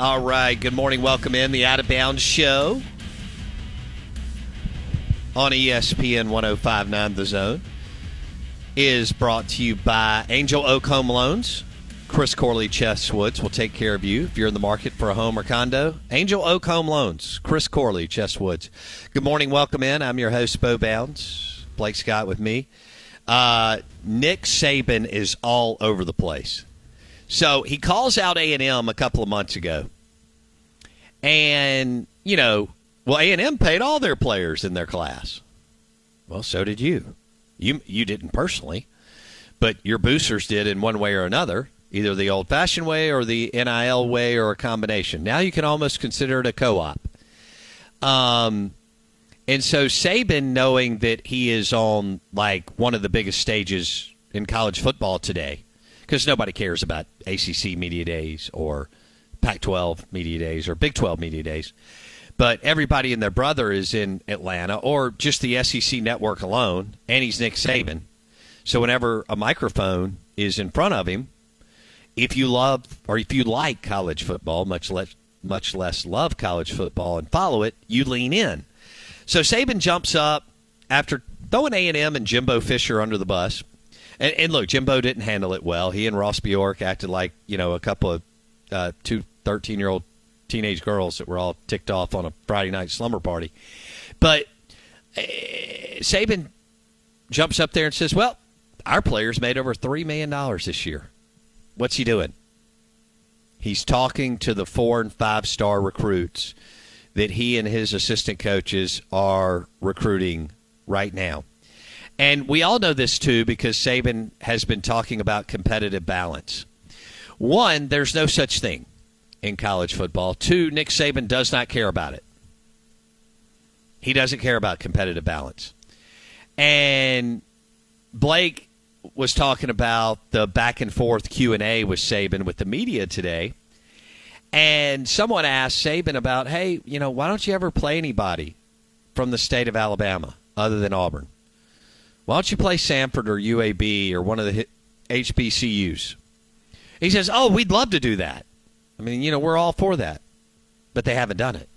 All right. Good morning. Welcome in the Out of Bounds Show on ESPN 1059 The Zone is brought to you by Angel Oak Home Loans. Chris Corley Chess Woods will take care of you if you're in the market for a home or condo. Angel Oak Home Loans. Chris Corley Chess Woods. Good morning. Welcome in. I'm your host, Bo Bounds. Blake Scott with me. Uh, Nick Saban is all over the place. So he calls out A and M a couple of months ago, and you know, well, A and M paid all their players in their class. Well, so did you. You you didn't personally, but your boosters did in one way or another, either the old-fashioned way or the NIL way or a combination. Now you can almost consider it a co-op. Um, and so Saban, knowing that he is on like one of the biggest stages in college football today because nobody cares about ACC media days or Pac 12 media days or Big 12 media days. But everybody and their brother is in Atlanta or just the SEC network alone, and he's Nick Saban. So whenever a microphone is in front of him, if you love or if you like college football, much less much less love college football and follow it, you lean in. So Saban jumps up after throwing A and M and Jimbo Fisher under the bus. And, and look, Jimbo didn't handle it well. He and Ross Bjork acted like you know a couple of uh, two 13 year old teenage girls that were all ticked off on a Friday night slumber party. But uh, Saban jumps up there and says, "Well, our players made over three million dollars this year. What's he doing? He's talking to the four and five star recruits that he and his assistant coaches are recruiting right now." And we all know this too because Saban has been talking about competitive balance. One, there's no such thing in college football. Two, Nick Saban does not care about it. He doesn't care about competitive balance. And Blake was talking about the back and forth Q&A with Saban with the media today. And someone asked Saban about, "Hey, you know, why don't you ever play anybody from the state of Alabama other than Auburn?" Why don't you play Samford or UAB or one of the HBCUs? He says, Oh, we'd love to do that. I mean, you know, we're all for that. But they haven't done it.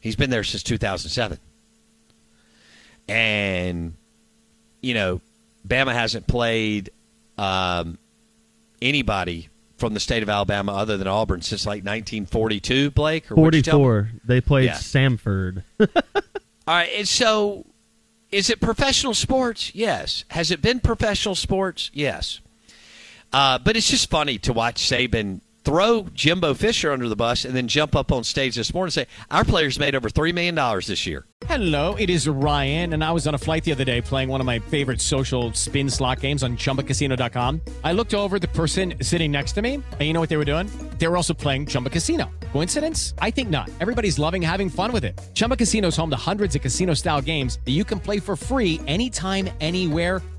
He's been there since 2007. And, you know, Bama hasn't played um, anybody from the state of Alabama other than Auburn since like 1942, Blake? Or what'd you tell me? 44. They played Yeah. Samford. All right, and so is it professional sports? Yes. Has it been professional sports? Yes. Uh, but it's just funny to watch Saban throw Jimbo Fisher under the bus and then jump up on stage this morning and say, Our players made over $3 million this year. Hello, it is Ryan, and I was on a flight the other day playing one of my favorite social spin slot games on chumbacasino.com. I looked over the person sitting next to me, and you know what they were doing? They were also playing Chumba Casino. Coincidence? I think not. Everybody's loving having fun with it. Chumba Casino is home to hundreds of casino style games that you can play for free anytime, anywhere,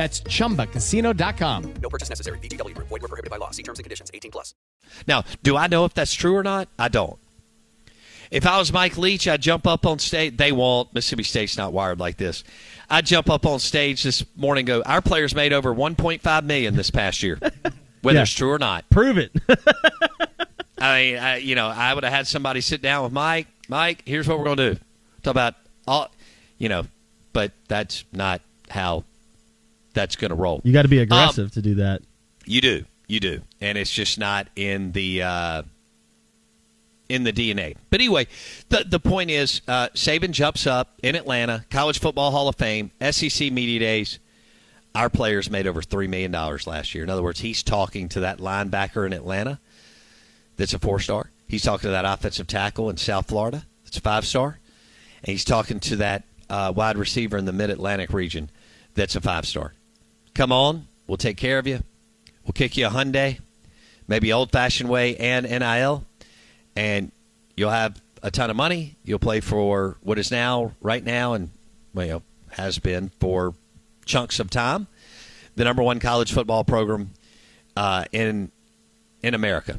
That's chumbacasino.com. No purchase necessary. VGW Group. Void were prohibited by law. See terms and conditions. 18 plus. Now, do I know if that's true or not? I don't. If I was Mike Leach, I'd jump up on stage. They won't. Mississippi State's not wired like this. I'd jump up on stage this morning. and Go. Our players made over 1.5 million this past year, whether Yeah. it's true or not. Prove it. I mean, I, you know, I would have had somebody sit down with Mike. Mike, here's what we're going to do. Talk about all, you know, but that's not how that's going to roll. you got to be aggressive to do that. You do, you do, and it's just not in the uh, in the DNA. But anyway, the the point is, uh, Saban jumps up in Atlanta, College Football Hall of Fame, SEC Media Days. Our players made over three million dollars last year. In other words, he's talking to that linebacker in Atlanta that's a four star. He's talking to that offensive tackle in South Florida that's a five star, and he's talking to that uh, wide receiver in the Mid Atlantic region that's a five star. Come on, we'll take care of you. We'll kick you a Hyundai, maybe old fashioned way and NIL, and you'll have a ton of money. You'll play for what is now, right now, and well, has been for chunks of time, the number one college football program uh, in in America,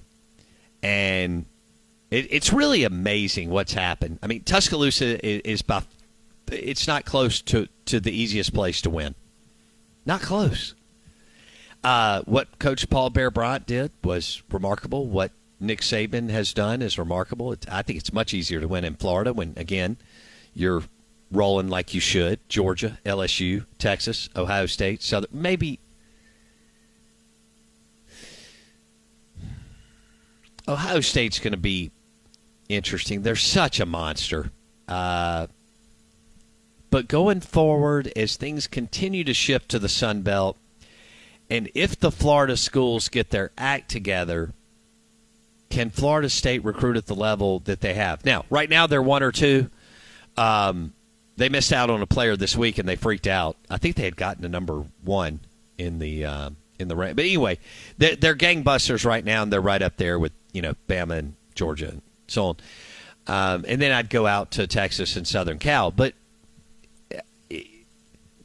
and it, it's really amazing what's happened. I mean, Tuscaloosa is, is by it's not close to to the easiest place to win. Not close. Uh, what Coach Paul Bear Bryant did was remarkable. What Nick Saban has done is remarkable. It, I think it's much easier to win in Florida when, again, you're rolling like you should. Georgia, LSU, Texas, Ohio State, Southern. Maybe. Ohio State's going to be interesting. They're such a monster. Uh, but going forward, as things continue to shift to the Sun Belt, and if the Florida schools get their act together, can Florida State recruit at the level that they have? Now, right now, they're one or two. Um, they missed out on a player this week, and they freaked out. I think they had gotten to number one in the uh, in the rank. But anyway, they're, they're gangbusters right now, and they're right up there with you know Bama and Georgia and so on. Um, and then I'd go out to Texas and Southern Cal, but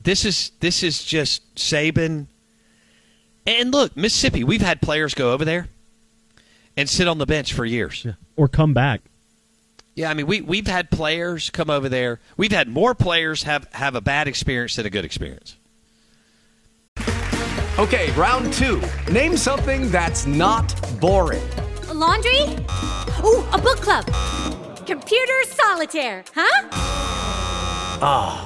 this is this is just Saban. And look, Mississippi, we've had players go over there and sit on the bench for years. Yeah, Or come back. Yeah, I mean, we we've had players come over there. We've had more players have have a bad experience than a good experience. Okay, round two. Name something that's not boring. A laundry? Ooh, a book club. Computer solitaire, huh? Ah,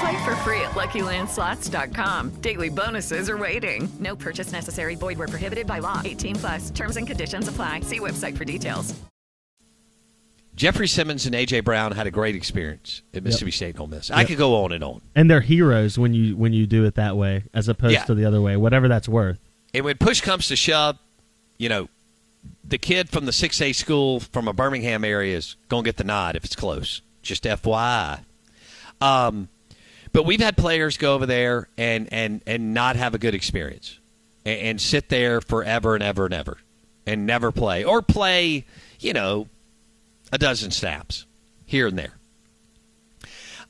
Play for free at LuckyLandSlots.com. Daily bonuses are waiting. No purchase necessary. Void were prohibited by law. 18 plus. Terms and conditions apply. See website for details. Jeffrey Simmons and AJ Brown had a great experience at Mississippi State and Ole Miss. I could go on and on. And they're heroes when you when you do it that way, as opposed Yeah. to the other way, whatever that's worth. And when push comes to shove, you know, the kid from the 6A school from a Birmingham area is going to get the nod if it's close. Just FYI. Um, but we've had players go over there and, and, and not have a good experience and, and sit there forever and ever and ever and never play or play, you know, a dozen snaps here and there.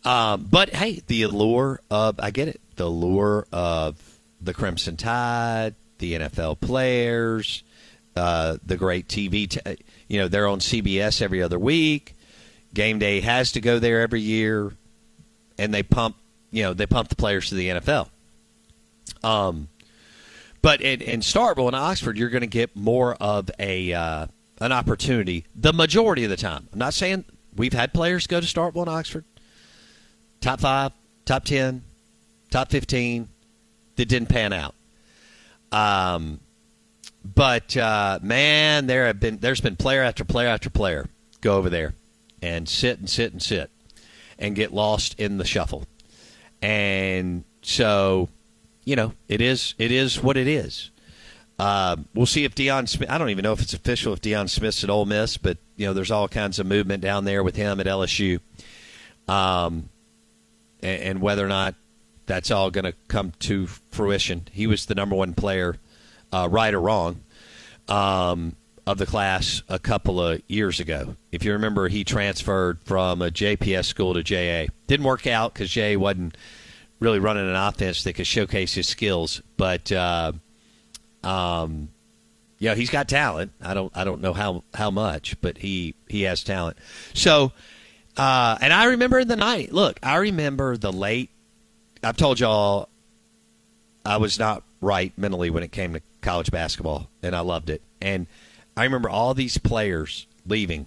Um, but hey, the allure of, I get it, the allure of the Crimson Tide, the NFL players, uh, the great TV, t- you know, they're on CBS every other week. Game day has to go there every year, and they pump, you know, they pump the players to the NFL. Um, but in, in Starkville and Oxford, you're going to get more of a uh, an opportunity the majority of the time. I'm not saying we've had players go to Starkville and Oxford, top five, top ten, top fifteen, that didn't pan out. Um, but uh, man, there have been there's been player after player after player go over there and sit and sit and sit and get lost in the shuffle, and so you know it is it is what it is. Uh, we'll see if Deion Smith. I don't even know if it's official if Deion Smith's at Ole Miss, but you know there's all kinds of movement down there with him at LSU, um, and, and whether or not that's all going to come to fruition. He was the number one player, uh, right or wrong, um, of the class a couple of years ago. If you remember, he transferred from a JPS school to JA. Didn't work out because JA wasn't really running an offense that could showcase his skills, but. Uh, um, yeah, he's got talent. I don't I don't know how how much, but he he has talent. So, uh, and I remember the night. Look, I remember the late. I've told y'all I was not right mentally when it came to college basketball, and I loved it. And I remember all these players leaving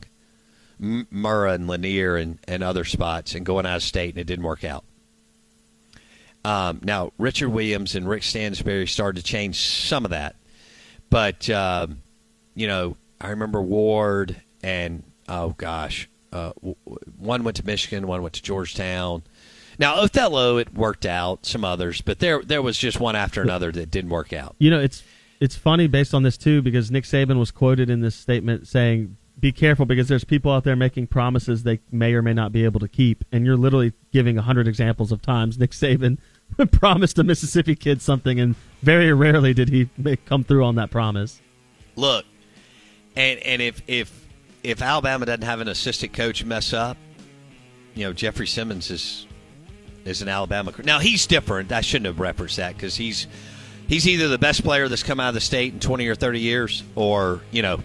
Murrah and Lanier and, and other spots and going out of state, and it didn't work out. Um, now, Richard Williams and Rick Stansbury started to change some of that. But, uh, you know, I remember Ward and, oh gosh, uh, one went to Michigan, one went to Georgetown. Now, Othello, it worked out, some others, but there there was just one after another that didn't work out. You know, it's it's funny based on this, too, because Nick Saban was quoted in this statement saying, be careful because there's people out there making promises they may or may not be able to keep. And you're literally giving 100 examples of times Nick Saban promised a Mississippi kid something, and very rarely did he make, come through on that promise. Look, and and if if if Alabama doesn't have an assistant coach mess up, you know Jeffrey Simmons is is an Alabama. Now he's different. I shouldn't have referenced that because he's he's either the best player that's come out of the state in twenty or thirty years, or you know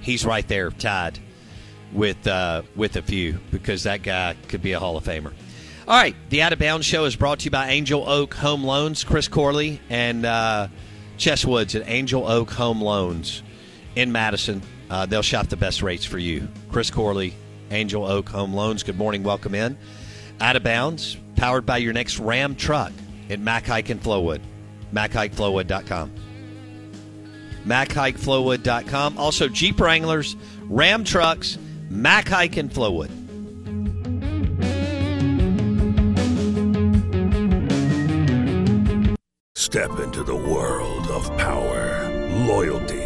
he's right there tied with uh, with a few because that guy could be a Hall of Famer. All right, the Out of Bounds Show is brought to you by Angel Oak Home Loans. Chris Corley and uh, Chess Woods at Angel Oak Home Loans in Madison. Uh, they'll shop the best rates for you. Chris Corley, Angel Oak Home Loans. Good morning, welcome in. Out of Bounds, powered by your next Ram truck at Mac Hike and Flowwood. MacHikeFlowwood.com. MacHikeFlowwood.com. Also, Jeep Wranglers, Ram trucks, Mac Hike and Flowwood. Step into the world of power, loyalty,